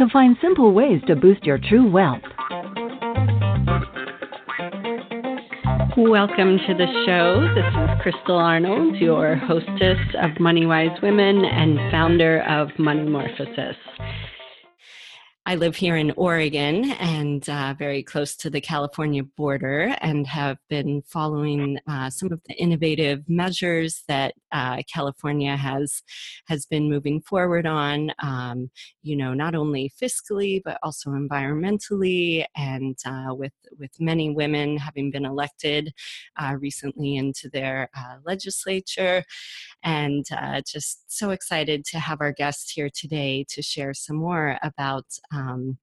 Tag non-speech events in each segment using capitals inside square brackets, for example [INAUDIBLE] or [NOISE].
to find simple ways to boost your true wealth. Welcome to the show. This is Crystal Arnold, your hostess of Money Wise Women and founder of Money Morphosis. I live here in Oregon and uh, very close to the California border, and have been following uh, some of the innovative measures that uh, California has has been moving forward on. Um, you know, not only fiscally but also environmentally, and uh, with with many women having been elected uh, recently into their uh, legislature, and just so excited to have our guest here today to share some more about um,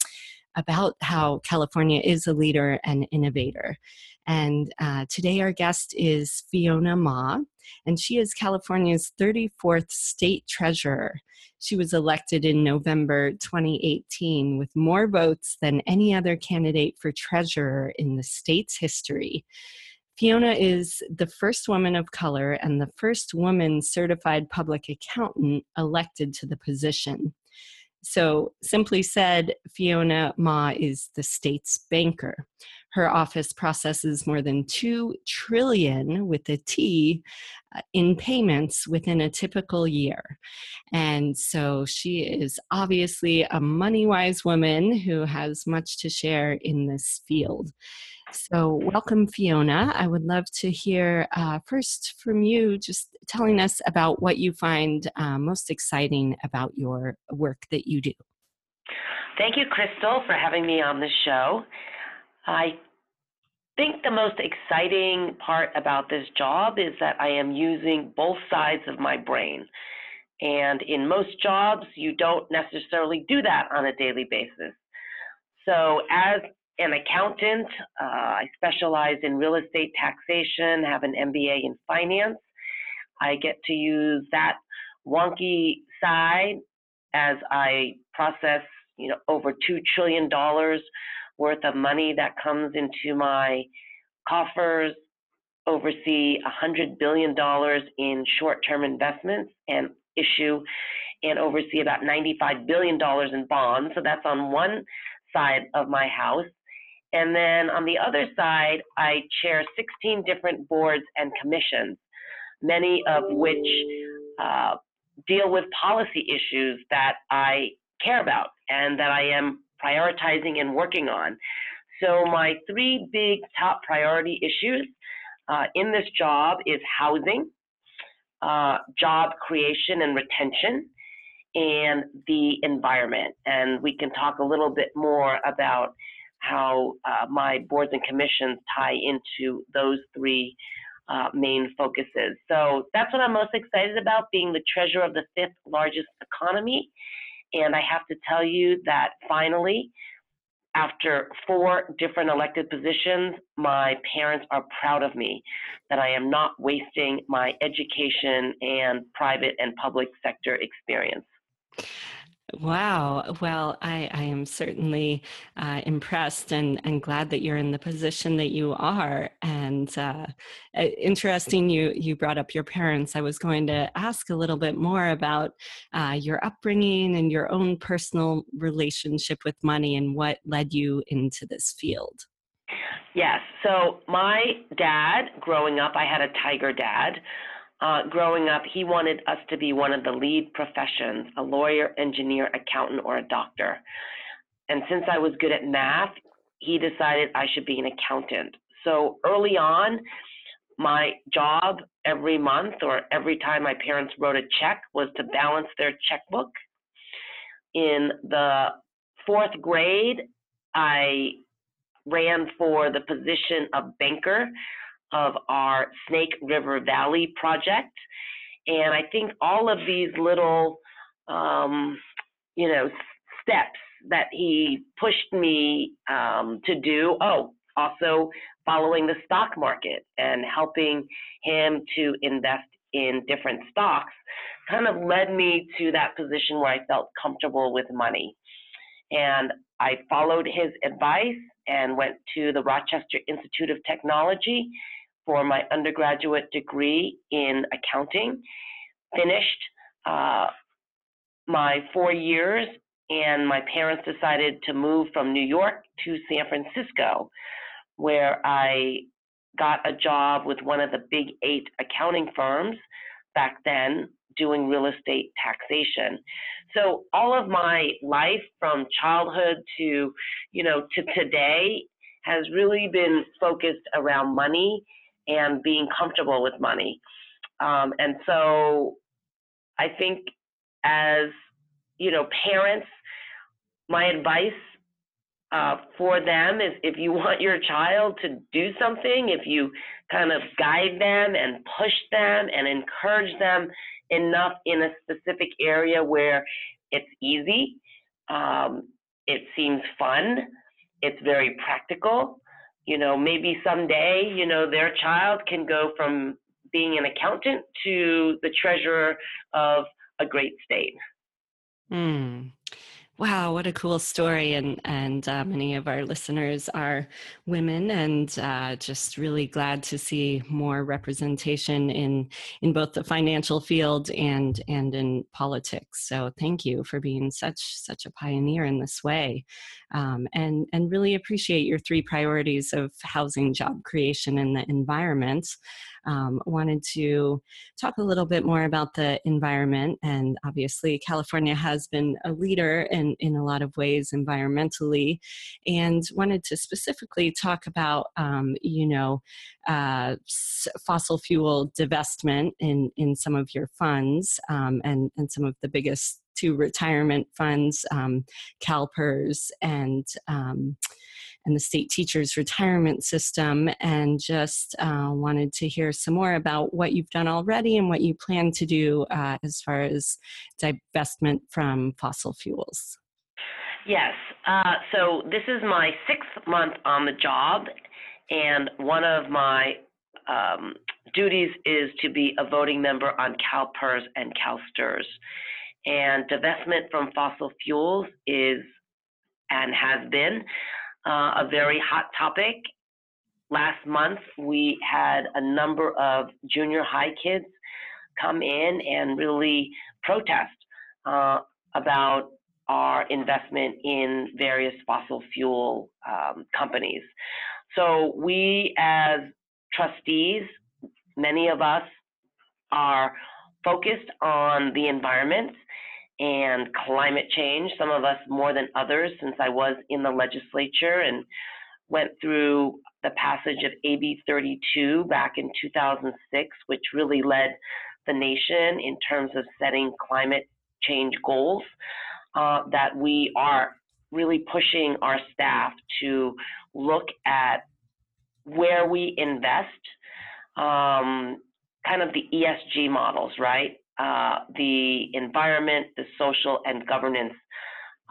about how California is a leader and innovator. And uh, today, our guest is Fiona Ma, and she is California's 34th state treasurer. She was elected in November 2018 with more votes than any other candidate for treasurer in the state's history. Fiona is the first woman of color and the first woman certified public accountant elected to the position. So, simply said, Fiona Ma is the state's banker. Her office processes more than 2 trillion with a T uh, in payments within a typical year. And so she is obviously a money wise woman who has much to share in this field. So, welcome, Fiona. I would love to hear uh, first from you, just telling us about what you find uh, most exciting about your work that you do. Thank you, Crystal, for having me on the show. I think the most exciting part about this job is that I am using both sides of my brain. And in most jobs, you don't necessarily do that on a daily basis. So, as an accountant. Uh, I specialize in real estate taxation, have an MBA in finance. I get to use that wonky side as I process, you know, over $2 trillion worth of money that comes into my coffers, oversee $100 billion in short term investments, and issue and oversee about $95 billion in bonds. So that's on one side of my house. And then on the other side, I chair 16 different boards and commissions, many of which uh, deal with policy issues that I care about and that I am prioritizing and working on. So, my three big top priority issues uh, in this job is housing, uh, job creation and retention, and the environment. And we can talk a little bit more about how uh, my boards and commissions tie into those three uh, main focuses. So that's what I'm most excited about, being the treasurer of the fifth largest economy. And I have to tell you that finally, after four different elected positions, my parents are proud of me that I am not wasting my education and private and public sector experience. Wow. Well, I, I am certainly uh, impressed and, and glad that you're in the position that you are. And uh, interesting, you, you brought up your parents. I was going to ask a little bit more about uh, your upbringing and your own personal relationship with money and what led you into this field. Yes. So, my dad, growing up, I had a tiger dad uh, growing up, he wanted us to be one of the lead professions a lawyer, engineer, accountant, or a doctor. And since I was good at math, he decided I should be an accountant. So early on, my job every month or every time my parents wrote a check was to balance their checkbook. In the fourth grade, I ran for the position of banker of our Snake River Valley project. And I think all of these little, um, you know, steps that he pushed me um, to do. Oh, also following the stock market and helping him to invest in different stocks kind of led me to that position where I felt comfortable with money. And I followed his advice and went to the Rochester Institute of Technology for my undergraduate degree in accounting. Finished uh, my four years, and my parents decided to move from New York to San Francisco, where I got a job with one of the big eight accounting firms back then doing real estate taxation. So all of my life from childhood to, you know, to today has really been focused around money and being comfortable with money. Um, and so I think as, you know, parents, my advice uh, for them is if you [LAUGHS] want your child to do something, if you kind of guide them and push them and encourage them enough in a specific area where it's easy, um, it seems fun, it's very practical. You know, maybe someday, you know, their child can go from being an accountant to the treasurer of a great state. Mm. Wow, what a cool story! And and uh, many of our listeners are women, and uh, just really glad to see more representation in in both the financial field and and in politics. So thank you for being such such a pioneer in this way, um, and and really appreciate your three priorities of housing, job creation, and the environment um, wanted to talk a little bit more about the environment. And obviously, California has been a leader in, in a lot of ways environmentally, and wanted to specifically talk about, um, you know, uh, fossil fuel divestment in, in some of your funds um, and, and some of the biggest two retirement funds, um, CalPERS and um, and the state teachers retirement system and just uh, wanted to hear some more about what you've done already and what you plan to do uh, as far as divestment from fossil fuels. Yes. Uh, so this is my sixth month on the job, and one of my um, duties is to be a voting member on CalPERS and CalSTRS. And divestment from fossil fuels is and has been uh, a very hot topic. Last month, we had a number of junior high kids come in and really protest uh, about our investment in various fossil fuel um, companies. So, we as trustees, many of us are focused on the environment and climate change, some of us more than others, since I was in the legislature and went through the passage of AB 32 back in 2006, which really led the nation in terms of setting climate change goals. Uh, that we are really pushing our staff to look at where we invest, um, kind of the ESG models, right? Uh, the environment, the social, and governance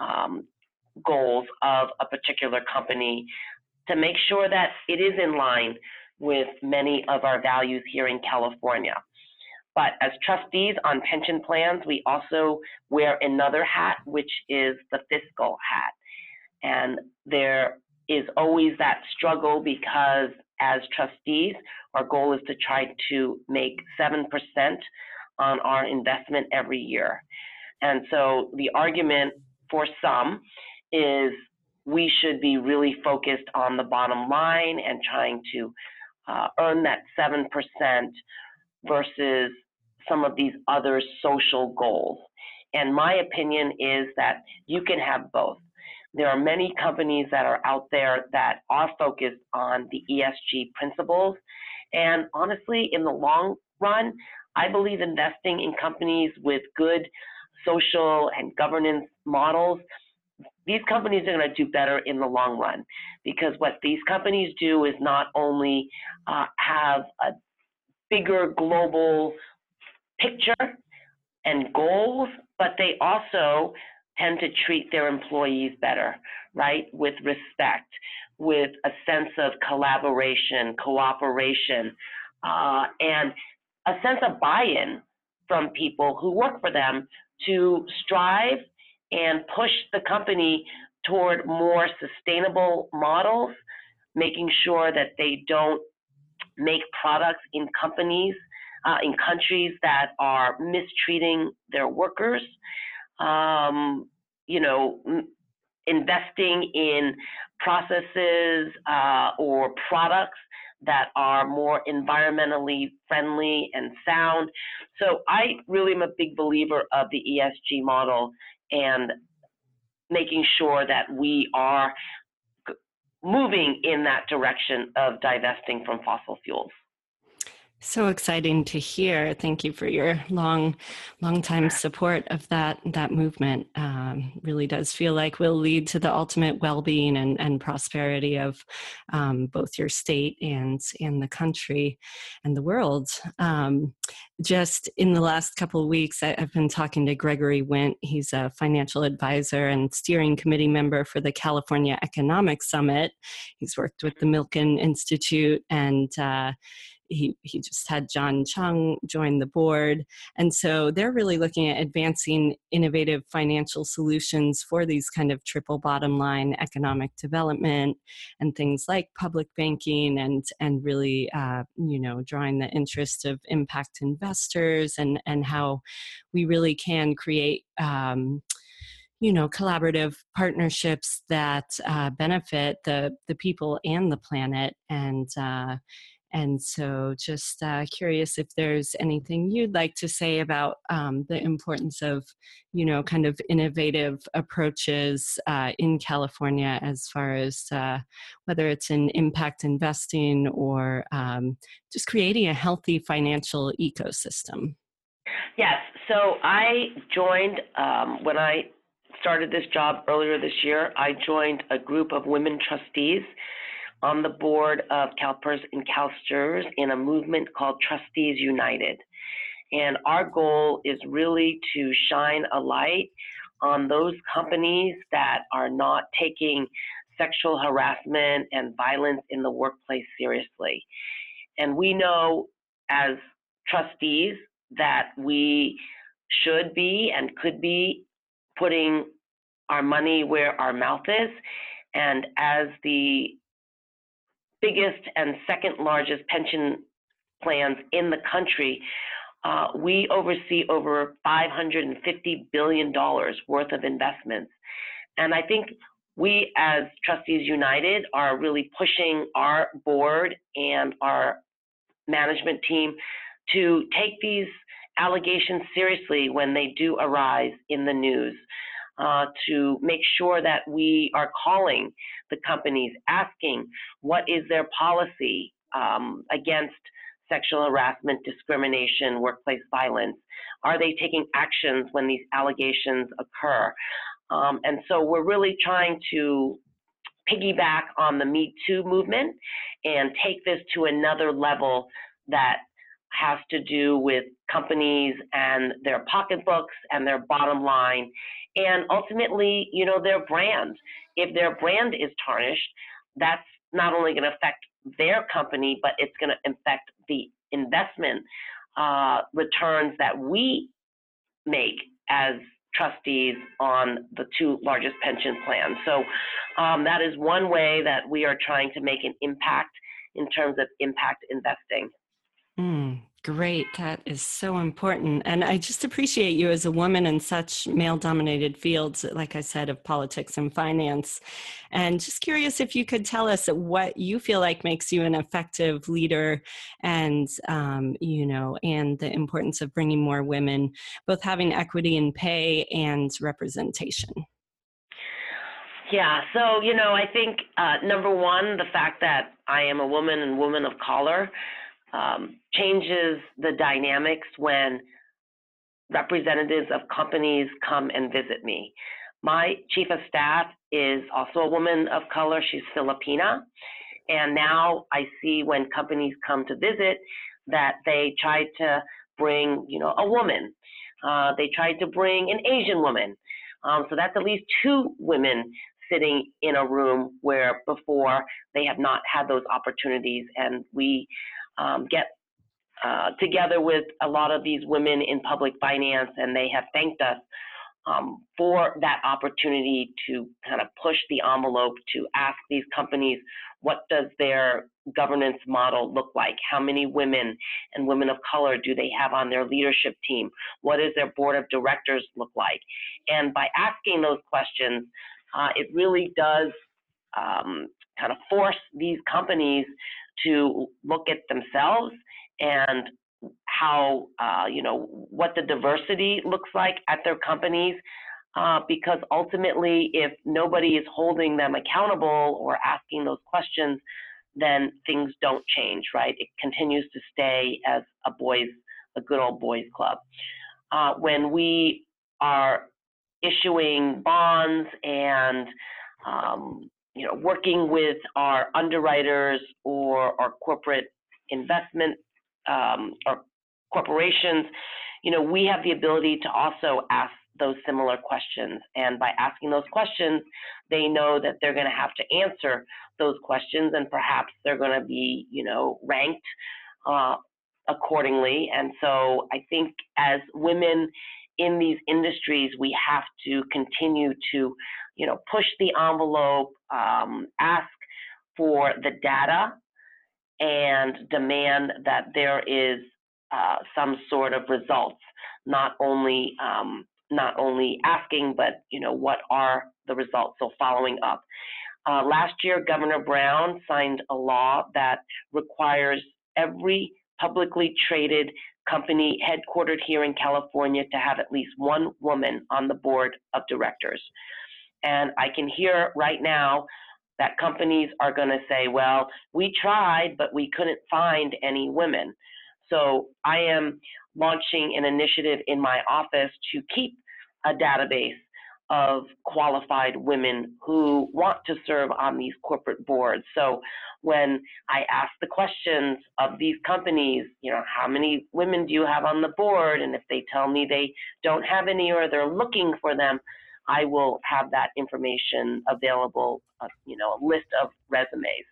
um, goals of a particular company to make sure that it is in line with many of our values here in California. But as trustees on pension plans, we also wear another hat, which is the fiscal hat. And there is always that struggle because as trustees, our goal is to try to make 7% on our investment every year. And so the argument for some is we should be really focused on the bottom line and trying to uh, earn that 7% versus some of these other social goals. And my opinion is that you can have both. There are many companies that are out there that are focused on the ESG principles. And honestly, in the long run, I believe investing in companies with good social and governance models. These companies are going to do better in the long run because what these companies do is not only uh, have a bigger global picture and goals, but they also tend to treat their employees better, right? With respect, with a sense of collaboration, cooperation, uh, and a sense of buy in from people who work for them to strive and push the company toward more sustainable models, making sure that they don't make products in companies, uh, in countries that are mistreating their workers. Um, you know, investing in processes uh, or products that are more environmentally friendly and sound. So I really am a big believer of the ESG model and making sure that we are moving in that direction of divesting from fossil fuels. So exciting to hear. Thank you for your long, long time support of that that movement. Um, really does feel like will lead to the ultimate well-being and, and prosperity of um, both your state and and the country and the world. Um, just in the last couple of weeks, I, have been talking to Gregory Wint. He's a financial advisor and steering committee member for the California Economic Summit. He's worked with the Milken Institute and uh, he, he just had John Chung join the board. And so they're really looking at advancing innovative financial solutions for these kind of triple bottom line economic development and things like public banking and, and really, uh, you know, drawing the interest of impact investors and, and how we really can create. Um, you know collaborative partnerships that uh, benefit the the people and the planet and uh, and so, just uh, curious if there's anything you'd like to say about um, the importance of, you know, kind of innovative approaches uh, in California as far as uh, whether it's in impact investing or um, just creating a healthy financial ecosystem. Yes. So I joined um, when I started this job earlier this year. I joined a group of women trustees on the board of CalPERS and CalSTRS in a movement called Trustees United. And our goal is really to shine a light on those companies that are not taking sexual harassment and violence in the workplace seriously. And we know as trustees that we should be and could be putting our money where our mouth is. And as the biggest and second largest pension plans in the country, uh, we oversee over $550 billion worth of investments. And I think we, as Trustees United, are really pushing our board and our management team to take these allegations seriously when they do arise in the news uh, to make sure that we are calling the companies, asking what is their policy um, against sexual harassment, discrimination, workplace violence? Are they taking actions when these allegations occur? Um, and so we're really trying to piggyback on the Me Too movement and take this to another level that has to do with companies and their pocketbooks and their bottom line and ultimately, you know, their brand. If their brand is tarnished, that's not only going to affect their company, but it's going to affect the investment uh, returns that we make as trustees on the two largest pension plans. So um, that is one way that we are trying to make an impact in terms of impact investing. Mm, great. That is so important. And I just appreciate you as a woman in such male dominated fields, like I said, of politics and finance. And just curious if you could tell us what you feel like makes you an effective leader and, um, you know, and the importance of bringing more women, both having equity in pay and representation. Yeah, so, you know, I think uh, number one, the fact that I am a woman and woman of color um, changes the dynamics when representatives of companies come and visit me. My chief of staff is also a woman of color. She's Filipina. And now I see when companies come to visit that they try to bring, you know, a woman. Uh, they tried to bring an Asian woman. Um, so that's at least two women sitting in a room where before they have not had those opportunities. And we um, get uh, together with a lot of these women in public finance, and they have thanked us um, for that opportunity to kind of push the envelope to ask these companies what does their governance model look like? How many women and women of color do they have on their leadership team? What does their board of directors look like? And by asking those questions, uh, it really does um, kind of force these companies to look at themselves and how uh, you know what the diversity looks like at their companies uh, because ultimately if nobody is holding them accountable or asking those questions then things don't change right? It continues to stay as a boys a good old boys club. Uh, when we are issuing bonds and um, you know working with our underwriters or our corporate investment um, or corporations, you know, we have the ability to also ask those similar questions. And by asking those questions, they know that they're going to have to answer those questions, and perhaps they're going to be, you know, ranked uh, accordingly. And so I think as women in these industries, we have to continue to, you know, push the envelope, um, ask for the data and demand that there is uh, some sort of results, not only um, not only asking, but you know what are the results. So following up. Uh, last year, Governor Brown signed a law that requires every publicly traded company headquartered here in California to have at least one woman on the board of directors. And I can hear right now that companies are going to say, well, we tried, but we couldn't find any women. So I am launching an initiative in my office to keep a database of qualified women who want to serve on these corporate boards. So when I ask the questions of these companies, you know, how many women do you have on the board? And if they tell me they don't have any or they're looking for them, I will have that information available, uh, you know, a list of resumes.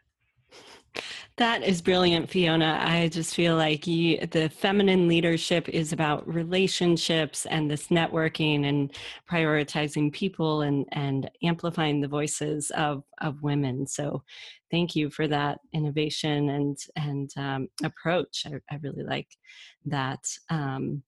That is brilliant, Fiona. I just feel like you, the feminine leadership is about relationships and this networking and prioritizing people and, and amplifying the voices of, of women. So thank you for that innovation and, and um, approach. I, I, really like that. Um,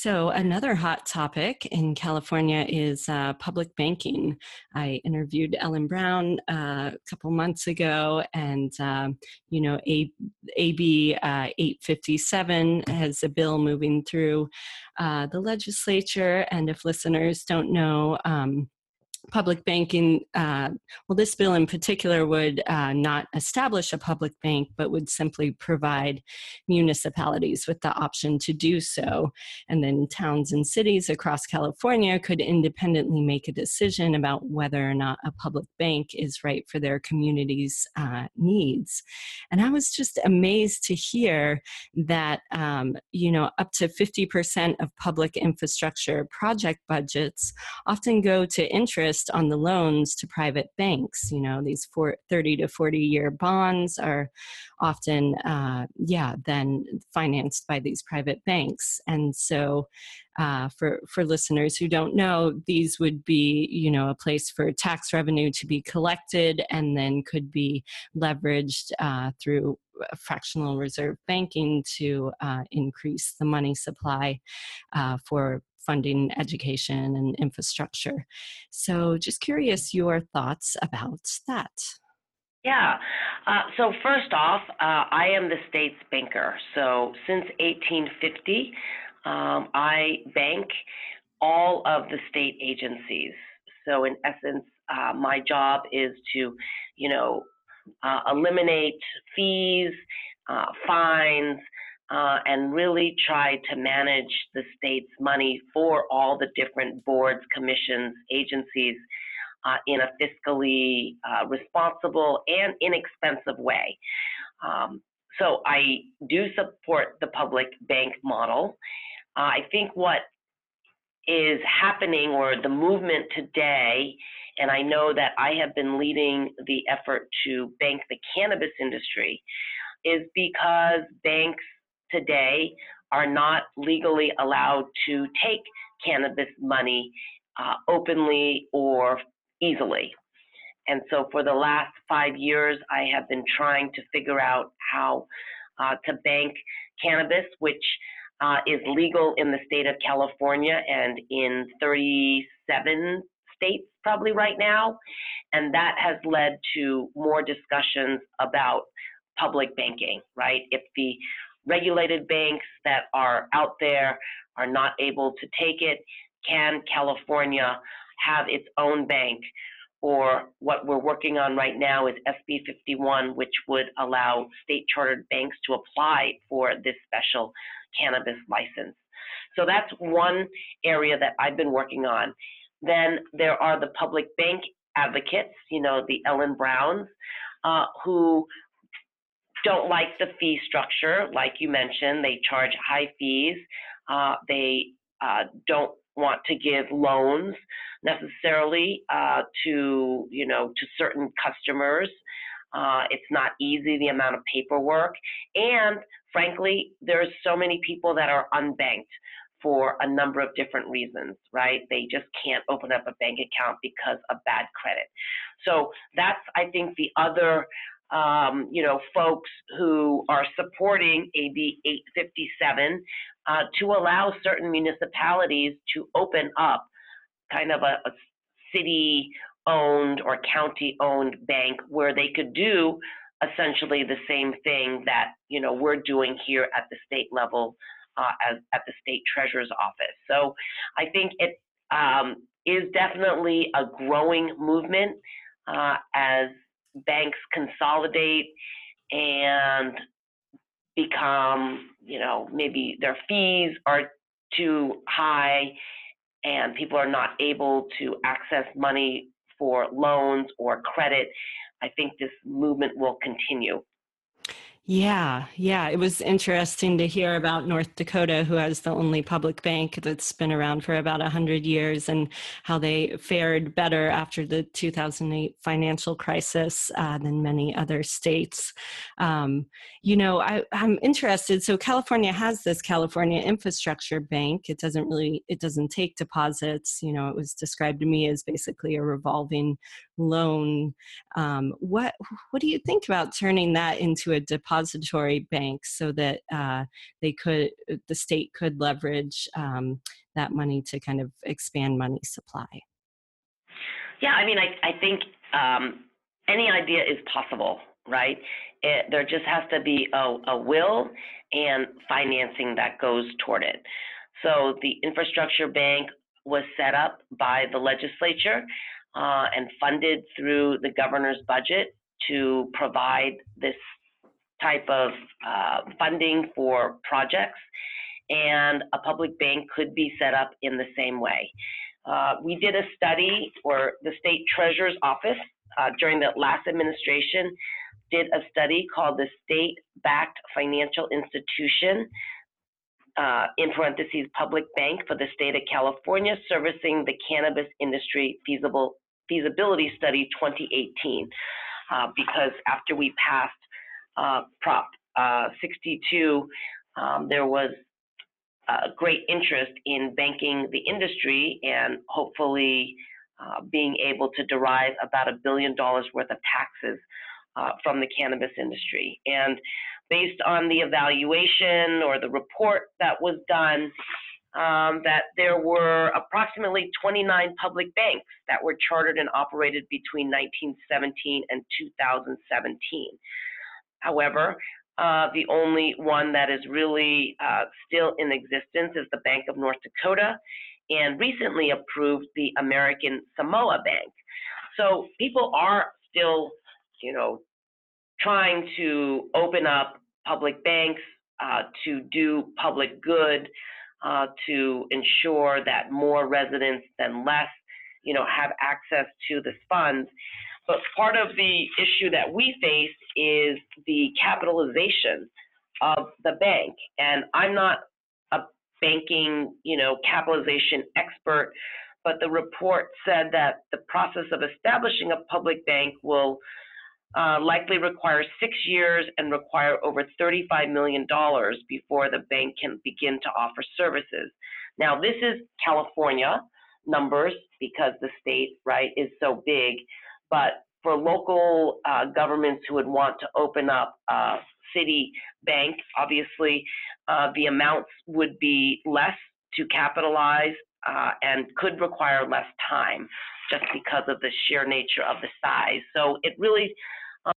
so, another hot topic in California is uh, public banking. I interviewed Ellen Brown uh, a couple months ago, and um, you know, a- AB uh, 857 has a bill moving through uh, the legislature. And if listeners don't know, um, public banking, uh, well, this bill in particular would uh, not establish a public bank, but would simply provide municipalities with the option to do so. And then towns and cities across California could independently make a decision about whether or not a public bank is right for their community's uh, needs. And I was just amazed to hear that, um, you know, up to 50% of public infrastructure project budgets often go to interest interest on the loans to private banks. You know, these four, 30 to 40 year bonds are often, uh, yeah, then financed by these private banks. And so, uh, for for listeners who don't know, these would be, you know, a place for tax revenue to be collected and then could be leveraged uh, through fractional reserve banking to uh, increase the money supply uh, for funding education and infrastructure. So, just curious your thoughts about that. Yeah. Uh, so, first off, uh, I am the state's banker. So, since 1850, um, I bank all of the state agencies. So, in essence, uh, my job is to, you know, uh, eliminate fees, uh, fines, uh, and really try to manage the state's money for all the different boards, commissions, agencies uh, in a fiscally uh, responsible and inexpensive way. Um, so I do support the public bank model. Uh, I think what is happening or the movement today, and I know that I have been leading the effort to bank the cannabis industry, is because banks today are not legally allowed to take cannabis money uh, openly or easily. And so for the last five years, I have been trying to figure out how uh, to bank cannabis, which uh, is legal in the state of California and in 37 states probably right now. And that has led to more discussions about public banking, right? If the regulated banks that are out there are not able to take it, can California have its own bank? Or what we're working on right now is SB 51, which would allow state chartered banks to apply for this special cannabis license. So that's one area that I've been working on. Then there are the public bank advocates, you know, the Ellen Browns, uh, who don't like the fee structure, like you mentioned. They charge high fees. Uh, they uh, don't want to give loans necessarily uh, to you know to certain customers. Uh, it's not easy the amount of paperwork, and frankly, there's so many people that are unbanked for a number of different reasons, right? They just can't open up a bank account because of bad credit. So that's, I think, the other um, you know, folks who are supporting AB 857 uh, to allow certain municipalities to open up kind of a, a city owned or county owned bank where they could do essentially the same thing that you know we're doing here at the state level uh, as at the state treasurer's office. So I think it um, is definitely a growing movement uh, as banks consolidate and become, you know, maybe their fees are too high and people are not able to access money for loans or credit. I think this movement will continue. Yeah, yeah. It was interesting to hear about North Dakota, who has the only public bank that's been around for about 100 years, and how they fared better after the 2008 financial crisis uh, than many other states. Um, you know, I, I'm interested. So, California has this California Infrastructure Bank. It doesn't really, it doesn't take deposits. You know, it was described to me as basically a revolving loan. Um, what What do you think about turning that into a depository bank so that uh, they could uh, the state could leverage um, that money to kind of expand money supply? Yeah i mean i, I think um, any idea is possible right? It, there just has to be a, a will and financing that goes toward it. So the infrastructure bank was set up by the legislature uh, and funded through the governor's budget to provide this type of uh, funding for projects, and a public bank could be set up in the same way. Uh, we did a study, or the state treasurer's office uh, during the last administration did a study called the State Backed Financial Institution, uh, in parentheses, public bank for the state of California, servicing the cannabis industry feasible feasibility study 2018. Uh, because after we passed uh, Prop uh, 62, um, there was great interest in banking the industry and hopefully uh, being able to derive about a billion dollars worth of taxes uh, from the cannabis industry. And based on the evaluation or the report that was done, um, that there were approximately 29 public banks that were chartered and operated between 1917 and 2017. However, uh, the only one that is really uh, still in existence is the Bank of North Dakota, and recently approved the American Samoa Bank. So people are still, you know, trying to open up public banks uh, to do public good, uh, to ensure that more residents than less, you know, have access to this funds. But part of the issue that we face is the capitalization of the bank. And I'm not a banking, you know, capitalization expert, but the report said that the process of establishing a public bank will uh, likely require six years and require over $35 million before the bank can begin to offer services. Now, this is California numbers because the state, right, is so big, but for local uh, governments who would want to open up a city bank, obviously uh, the amounts would be less to capitalize uh, and could require less time just because of the sheer nature of the size. So it really,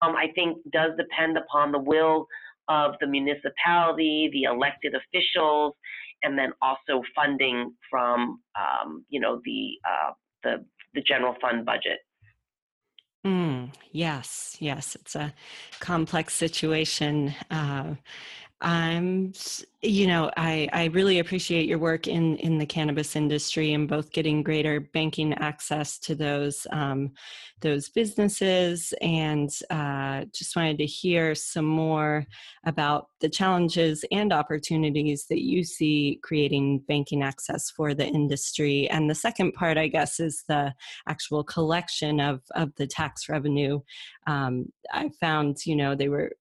um, I think, does depend upon the will of the municipality, the elected officials, and then also funding from, um, you know, the, uh, the the general fund budget. Mm, yes, yes, it's a complex situation. Uh, I'm, you know, I, I really appreciate your work in, in the cannabis industry and both getting greater banking access to those um, those businesses, and uh, just wanted to hear some more about the challenges and opportunities that you see creating banking access for the industry. And the second part, I guess, is the actual collection of of the tax revenue. Um, I found, you know, they were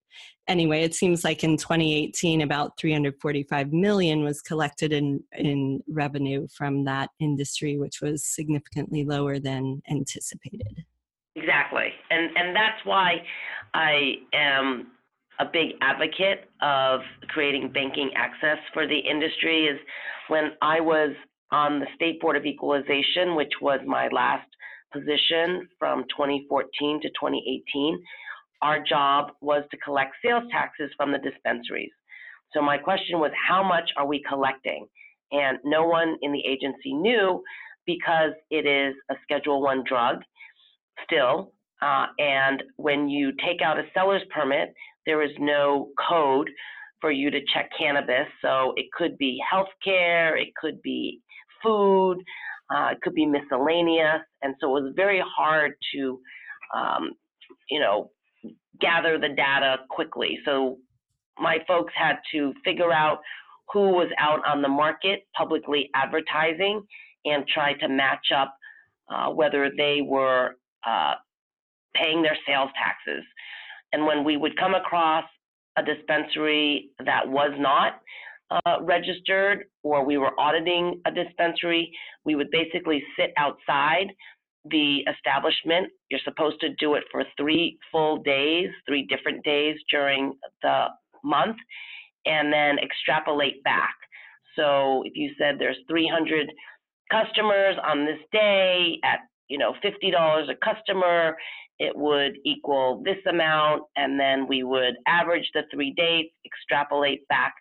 anyway, it seems like in 2018, about 345 million was collected in in revenue from that industry, which was significantly lower than anticipated. Exactly, and and that's why I am a big advocate of creating banking access for the industry. Is when I was on the State Board of Equalization, which was my last position from 2014 to 2018 our job was to collect sales taxes from the dispensaries. So my question was, how much are we collecting? And no one in the agency knew because it is a Schedule One drug still. Uh, and when you take out a seller's permit, there is no code for you to check cannabis. So it could be healthcare, it could be food, uh, it could be miscellaneous, and so it was very hard to, um, you know, gather the data quickly. So my folks had to figure out who was out on the market publicly advertising and try to match up uh, whether they were uh, paying their sales taxes. And when we would come across a dispensary that was not uh, registered or we were auditing a dispensary, we would basically sit outside the establishment. You're supposed to do it for three full days, three different days during the month, and then extrapolate back. So if you said there's 300 customers on this day at you know $50 a customer, it would equal this amount, and then we would average the three dates, extrapolate back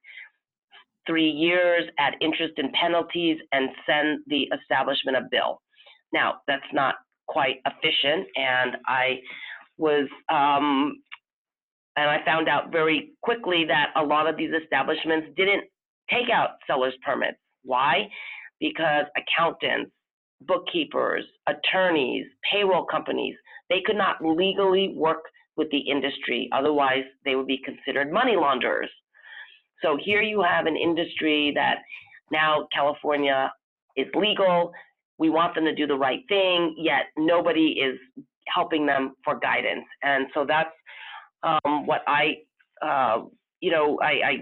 three years, add interest and penalties, and send the establishment a bill. Now, that's not quite efficient, and I was, um, and I found out very quickly that a lot of these establishments didn't take out seller's permits. Why? Because accountants, bookkeepers, attorneys, payroll companies, they could not legally work with the industry. Otherwise, they would be considered money launderers. So here you have an industry that now California is legal we want them to do the right thing, yet nobody is helping them for guidance. And so that's um, what I, uh, you know, I, I,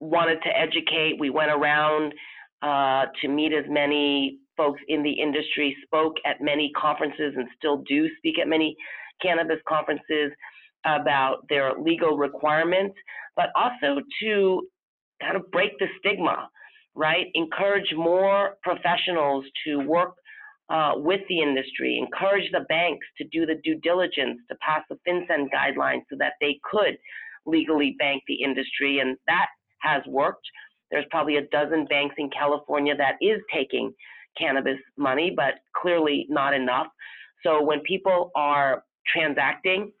wanted to educate. We went around uh, to meet as many folks in the industry, spoke at many conferences, and still do speak at many cannabis conferences about their legal requirements, but also to kind of break the stigma right? Encourage more professionals to work uh, with the industry, encourage the banks to do the due diligence to pass the FinCEN guidelines so that they could legally bank the industry. And that has worked. There's probably a dozen banks in California that is taking cannabis money, but clearly not enough. So when people are transacting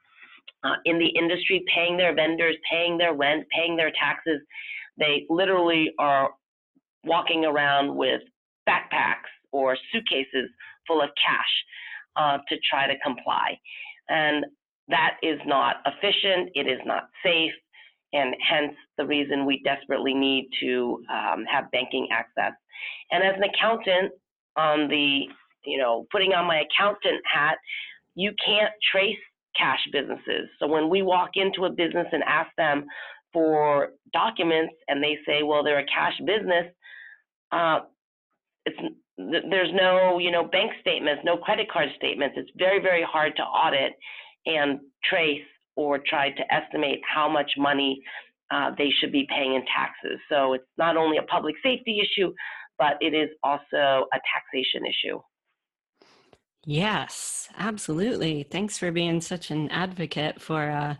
uh, in the industry, paying their vendors, paying their rent, paying their taxes, they literally are walking around with backpacks or suitcases full of cash uh, to try to comply. And that is not efficient, it is not safe, and hence the reason we desperately need to um, have banking access. And as an accountant, on the you know putting on my accountant hat, you can't trace cash businesses. So when we walk into a business and ask them for documents, and they say, well, they're a cash business, uh, it's there's no you know bank statements, no credit card statements. It's very very hard to audit and trace or try to estimate how much money uh, they should be paying in taxes. So it's not only a public safety issue, but it is also a taxation issue. Yes, absolutely. Thanks for being such an advocate for uh,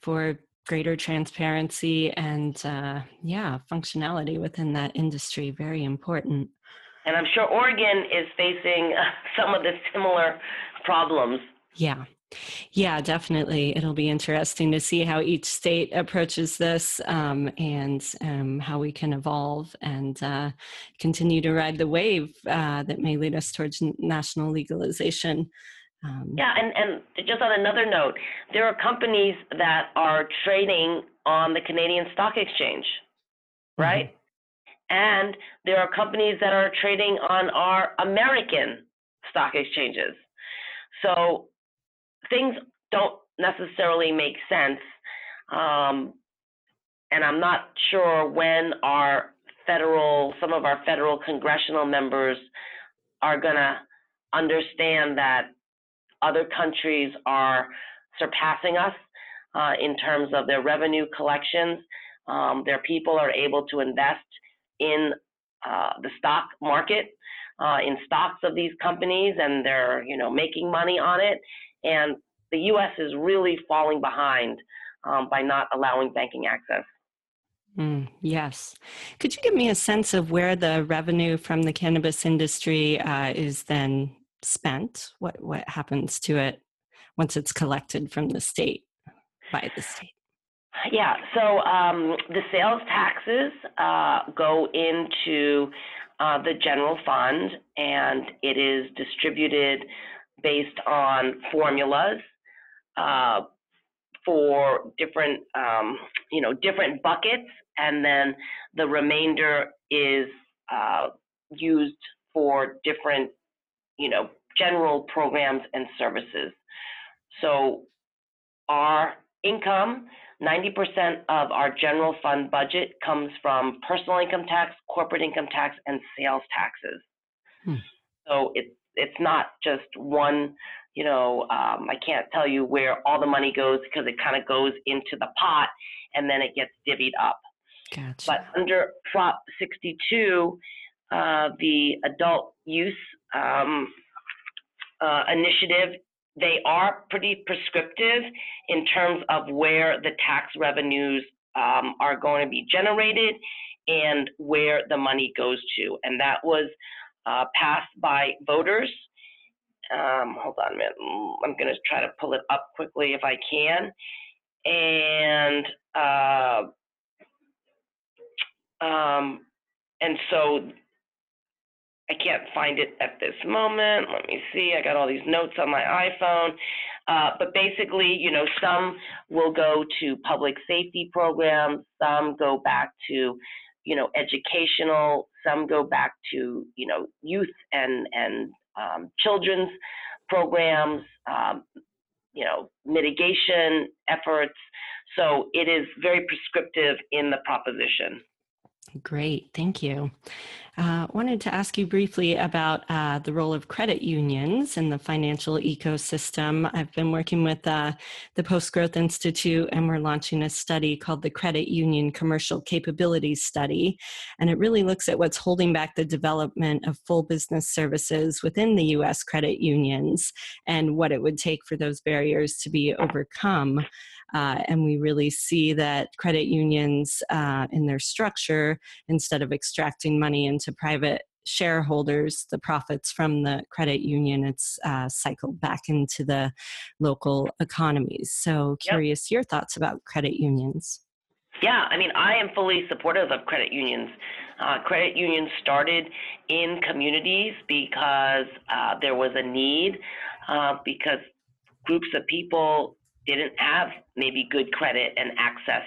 for greater transparency and uh, yeah, functionality within that industry. Very important. And I'm sure Oregon is facing [LAUGHS] some of the similar problems. Yeah, yeah, definitely. It'll be interesting to see how each state approaches this um, and um, how we can evolve and uh, continue to ride the wave uh, that may lead us towards national legalization. Um, yeah, and, and just on another note, there are companies that are trading on the Canadian Stock Exchange, mm-hmm. right? Mm-hmm. And there are companies that are trading on our American stock exchanges. So things don't necessarily make sense. Um, and I'm not sure when our federal, some of our federal congressional members are going to understand that other countries are surpassing us uh, in terms of their revenue collections. Um, their people are able to invest in uh, the stock market, uh, in stocks of these companies, and they're you know making money on it. And the U.S. is really falling behind um, by not allowing banking access. Mm, yes. Could you give me a sense of where the revenue from the cannabis industry uh, is then spent? What what happens to it once it's collected from the state by the state? Yeah. So um, the sales taxes uh, go into uh, the general fund, and it is distributed based on formulas uh, for different, um, you know, different buckets, and then the remainder is uh, used for different, you know, general programs and services. So our income, 90% of our general fund budget comes from personal income tax, corporate income tax, and sales taxes. Hmm. So it's it's not just one you know, um, I can't tell you where all the money goes because it kind of goes into the pot and then it gets divvied up. Gotcha. But under Prop 62, uh, the adult use um, uh, initiative, they are pretty prescriptive in terms of where the tax revenues um, are going to be generated and where the money goes to. And that was uh, passed by voters um, hold on a minute. Mm, I'm going to try to pull it up quickly if I can. And uh, um, and so I can't find it at this moment. Let me see. I got all these notes on my iPhone. Uh, but basically, you know, some will go to public safety programs, some go back to, you know, educational, some go back to, you know, youth and and um, children's programs, um, you know, mitigation efforts. So it is very prescriptive in the proposition. Great, thank you. Uh, wanted to ask you briefly about uh, the role of credit unions in the financial ecosystem. I've been working with uh, the Post Growth Institute, and we're launching a study called the Credit Union Commercial Capabilities Study. And it really looks at what's holding back the development of full business services within the U.S. credit unions and what it would take for those barriers to be overcome. Uh, and we really see that credit unions uh, in their structure, instead of extracting money into private shareholders, the profits from the credit union, it's uh, cycled back into the local economies. So, curious yep. your thoughts about credit unions. Yeah, I mean, I am fully supportive of credit unions. Uh, credit unions started in communities because uh, there was a need, uh, because groups of people didn't have maybe good credit and access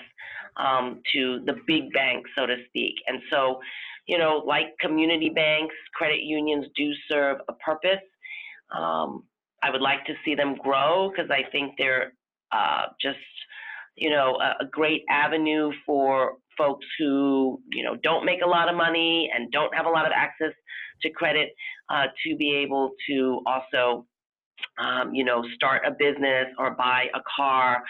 um, to the big banks, so to speak. And so, you know, like community banks, credit unions do serve a purpose. Um, I would like to see them grow because I think they're uh, just, you know, a, a great avenue for folks who, you know, don't make a lot of money and don't have a lot of access to credit uh, to be able to also um, you know, start a business or buy a car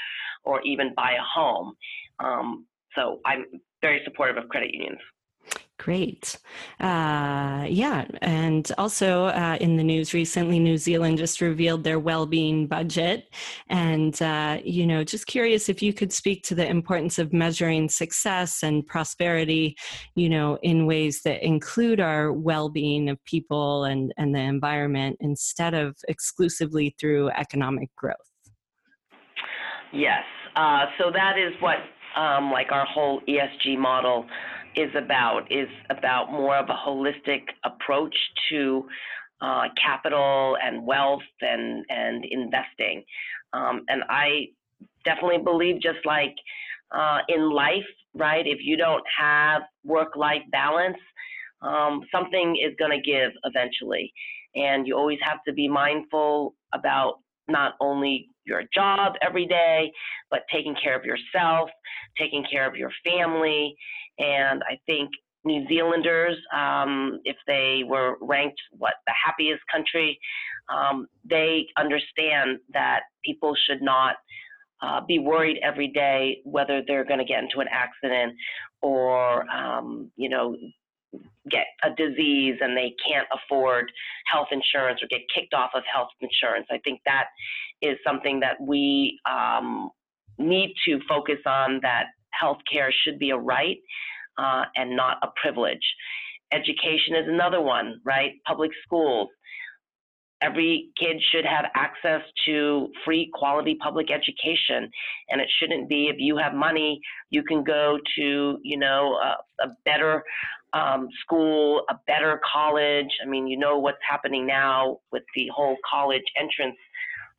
or even buy a home. Um, so I'm very supportive of credit unions. Great. Uh, yeah. And also uh, in the news recently, New Zealand just revealed their well being budget. And, uh, you know, just curious if you could speak to the importance of measuring success and prosperity, you know, in ways that include our well being of people and, and the environment instead of exclusively through economic growth. Yes. Uh, so that is what, um, like, our whole ESG model is about is about more of a holistic approach to uh, capital and wealth and and investing. Um, and I definitely believe, just like uh, in life, right? If you don't have work-life balance, um, something is going to give eventually, and you always have to be mindful about not only your job every day, but taking care of yourself, taking care of your family, and I think New Zealanders, um, if they were ranked what the happiest country, um, they understand that people should not uh, be worried every day whether they're going to get into an accident or um, you know get a disease and they can't afford health insurance or get kicked off of health insurance. I think that is something that we um, need to focus on. That healthcare should be a right uh, and not a privilege. Education is another one, right? Public schools. Every kid should have access to free quality public education. And it shouldn't be if you have money, you can go to, you know, a, a better um, school, a better college. I mean, you know what's happening now with the whole college entrance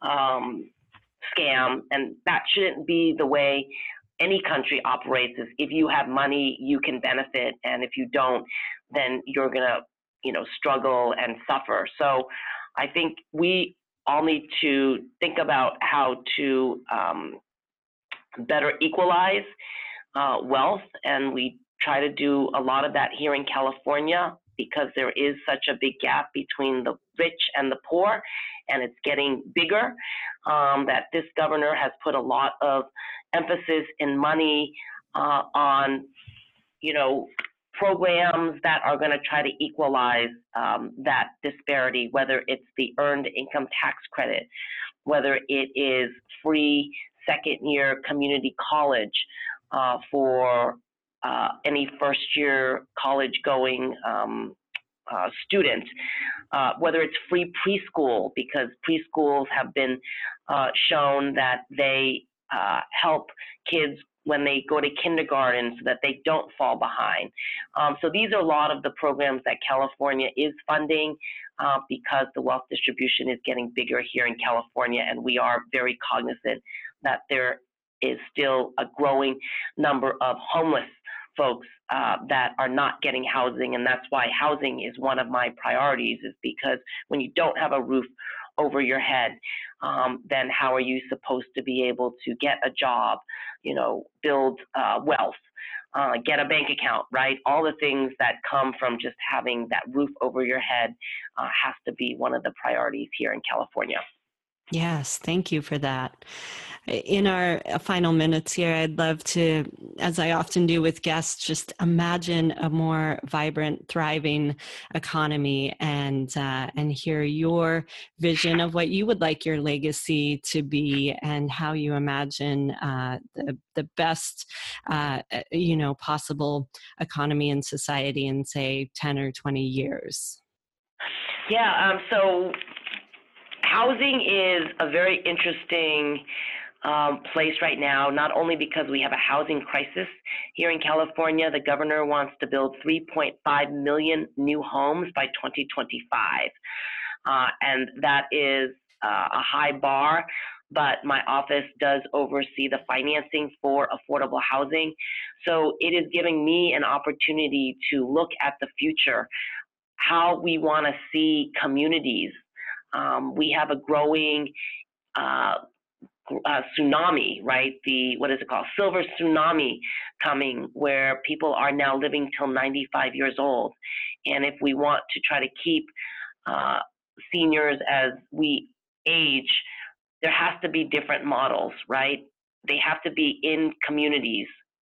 um, scam, and that shouldn't be the way any country operates is if you have money, you can benefit, and if you don't, then you're gonna, you know, struggle and suffer. So, I think we all need to think about how to um, better equalize uh, wealth, and we try to do a lot of that here in California because there is such a big gap between the rich and the poor, and it's getting bigger. Um, that this governor has put a lot of emphasis and money uh, on, you know, programs that are going to try to equalize um, that disparity, whether it's the earned income tax credit, whether it is free second year community college uh, for uh, any first year college going um, uh, student, uh, whether it's free preschool, because preschools have been uh, shown that they uh, help kids when they go to kindergarten so that they don't fall behind. Um, so these are a lot of the programs that California is funding uh, because the wealth distribution is getting bigger here in California, and we are very cognizant that there is still a growing number of homeless folks uh, that are not getting housing, and that's why housing is one of my priorities. Is because when you don't have a roof over your head, um, then how are you supposed to be able to get a job, you know, build uh, wealth, uh, get a bank account, right? All the things that come from just having that roof over your head uh, has to be one of the priorities here in California. Yes, thank you for that. In our uh, final minutes here, I'd love to, as I often do with guests, just imagine a more vibrant, thriving economy and uh, and hear your vision of what you would like your legacy to be and how you imagine uh, the the best, uh, uh you know, possible economy and society in say ten or twenty years. Yeah. Um, so housing is a very interesting um, place right now, not only because we have a housing crisis here in California, the governor wants to build 3.5 million new homes by 2025. Uh, and that is uh, a high bar. but my office does oversee the financing for affordable housing. So it is giving me an opportunity to look at the future, how we want to see communities. Um, we have a growing uh, uh, tsunami, right? The what is it called? Silver tsunami coming, where people are now living till 95 years old, and if we want to try to keep uh, seniors as we age, there has to be different models, right? They have to be in communities,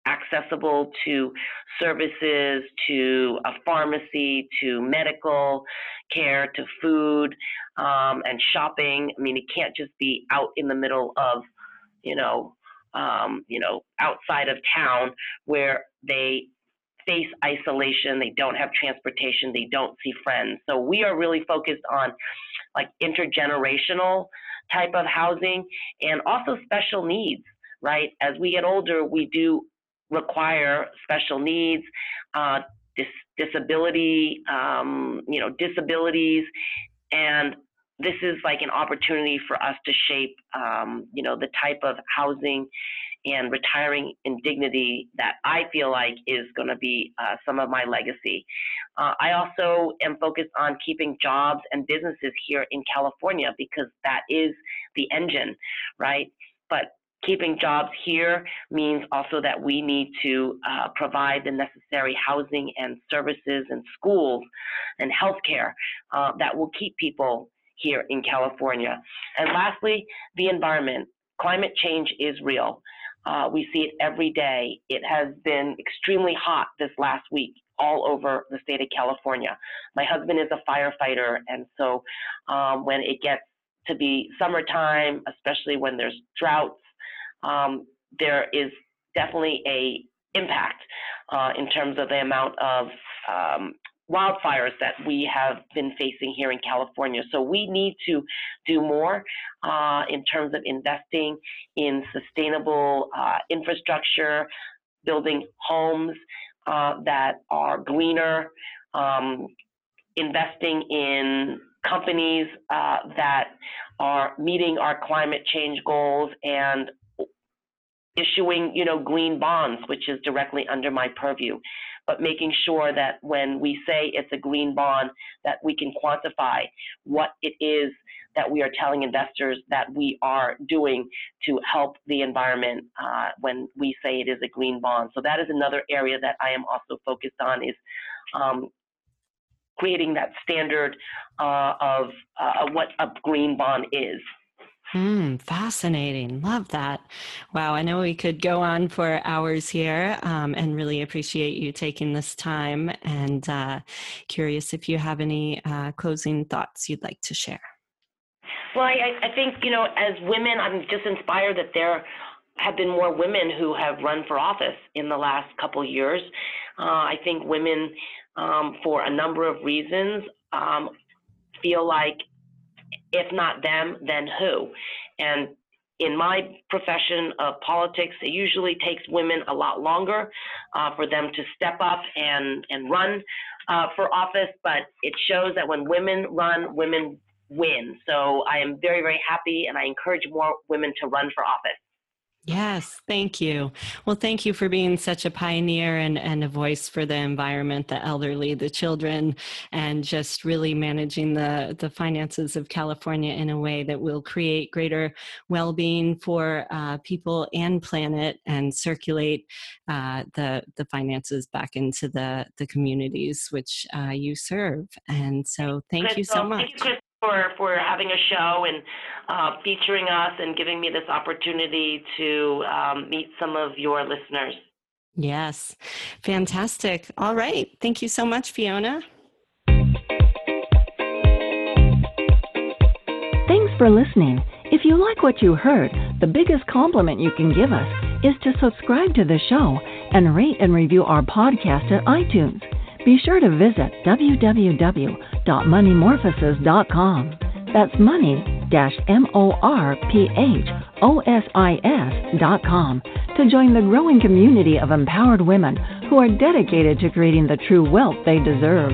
accessible to services, to a pharmacy, to medical care, to food, um, and shopping. I mean, it can't just be out in the middle of, you know, um, you know, outside of town where they face isolation, they don't have transportation, they don't see friends. So we are really focused on like intergenerational type of housing and also special needs, right? As we get older, we do require special needs, uh, dis- disability, um, you know, disabilities, and this is like an opportunity for us to shape, um, you know, the type of housing and retiring in dignity that I feel like is going to be uh, some of my legacy. Uh, I also am focused on keeping jobs and businesses here in California because that is the engine, right? But keeping jobs here means also that we need to uh, provide the necessary housing and services and schools and healthcare uh, that will keep people here in California. And lastly, the environment. Climate change is real. Uh, we see it every day. It has been extremely hot this last week all over the state of California. My husband is a firefighter, and so um, when it gets to be summertime, especially when there's droughts, um, there is definitely a impact uh, in terms of the amount of um, wildfires that we have been facing here in California. So we need to do more uh, in terms of investing in sustainable uh, infrastructure, building homes uh, that are greener, um, investing in companies uh, that are meeting our climate change goals and issuing, you know, green bonds, which is directly under my purview but making sure that when we say it's a green bond, that we can quantify what it is that we are telling investors that we are doing to help the environment uh, when we say it is a green bond. So that is another area that I am also focused on is um, creating that standard uh, of uh, what a green bond is. Hmm, fascinating. Love that. Wow. I know we could go on for hours here um, and really appreciate you taking this time. And uh, curious if you have any uh, closing thoughts you'd like to share. Well, I, I think, you know, as women, I'm just inspired that there have been more women who have run for office in the last couple years. Uh, I think women, um, for a number of reasons, um, feel like if not them, then who? And in my profession of politics, it usually takes women a lot longer uh, for them to step up and, and run uh, for office, but it shows that when women run, women win. So I am very, very happy and I encourage more women to run for office. Yes, thank you. Well, thank you for being such a pioneer and, and a voice for the environment, the elderly, the children, and just really managing the, the finances of California in a way that will create greater well being for uh, people and planet and circulate uh, the, the finances back into the, the communities which uh, you serve. And so, thank you so much for, for having a show and uh, featuring us and giving me this opportunity to um, meet some of your listeners. Yes, fantastic. All right. Thank you so much, Fiona. Thanks for listening. If you like what you heard, the biggest compliment you can give us is to subscribe to the show and rate and review our podcast at iTunes. Be sure to visit www.moneymorphosis.com. That's money M O R P H O S I S dot com to join the growing community of empowered women who are dedicated to creating the true wealth they deserve.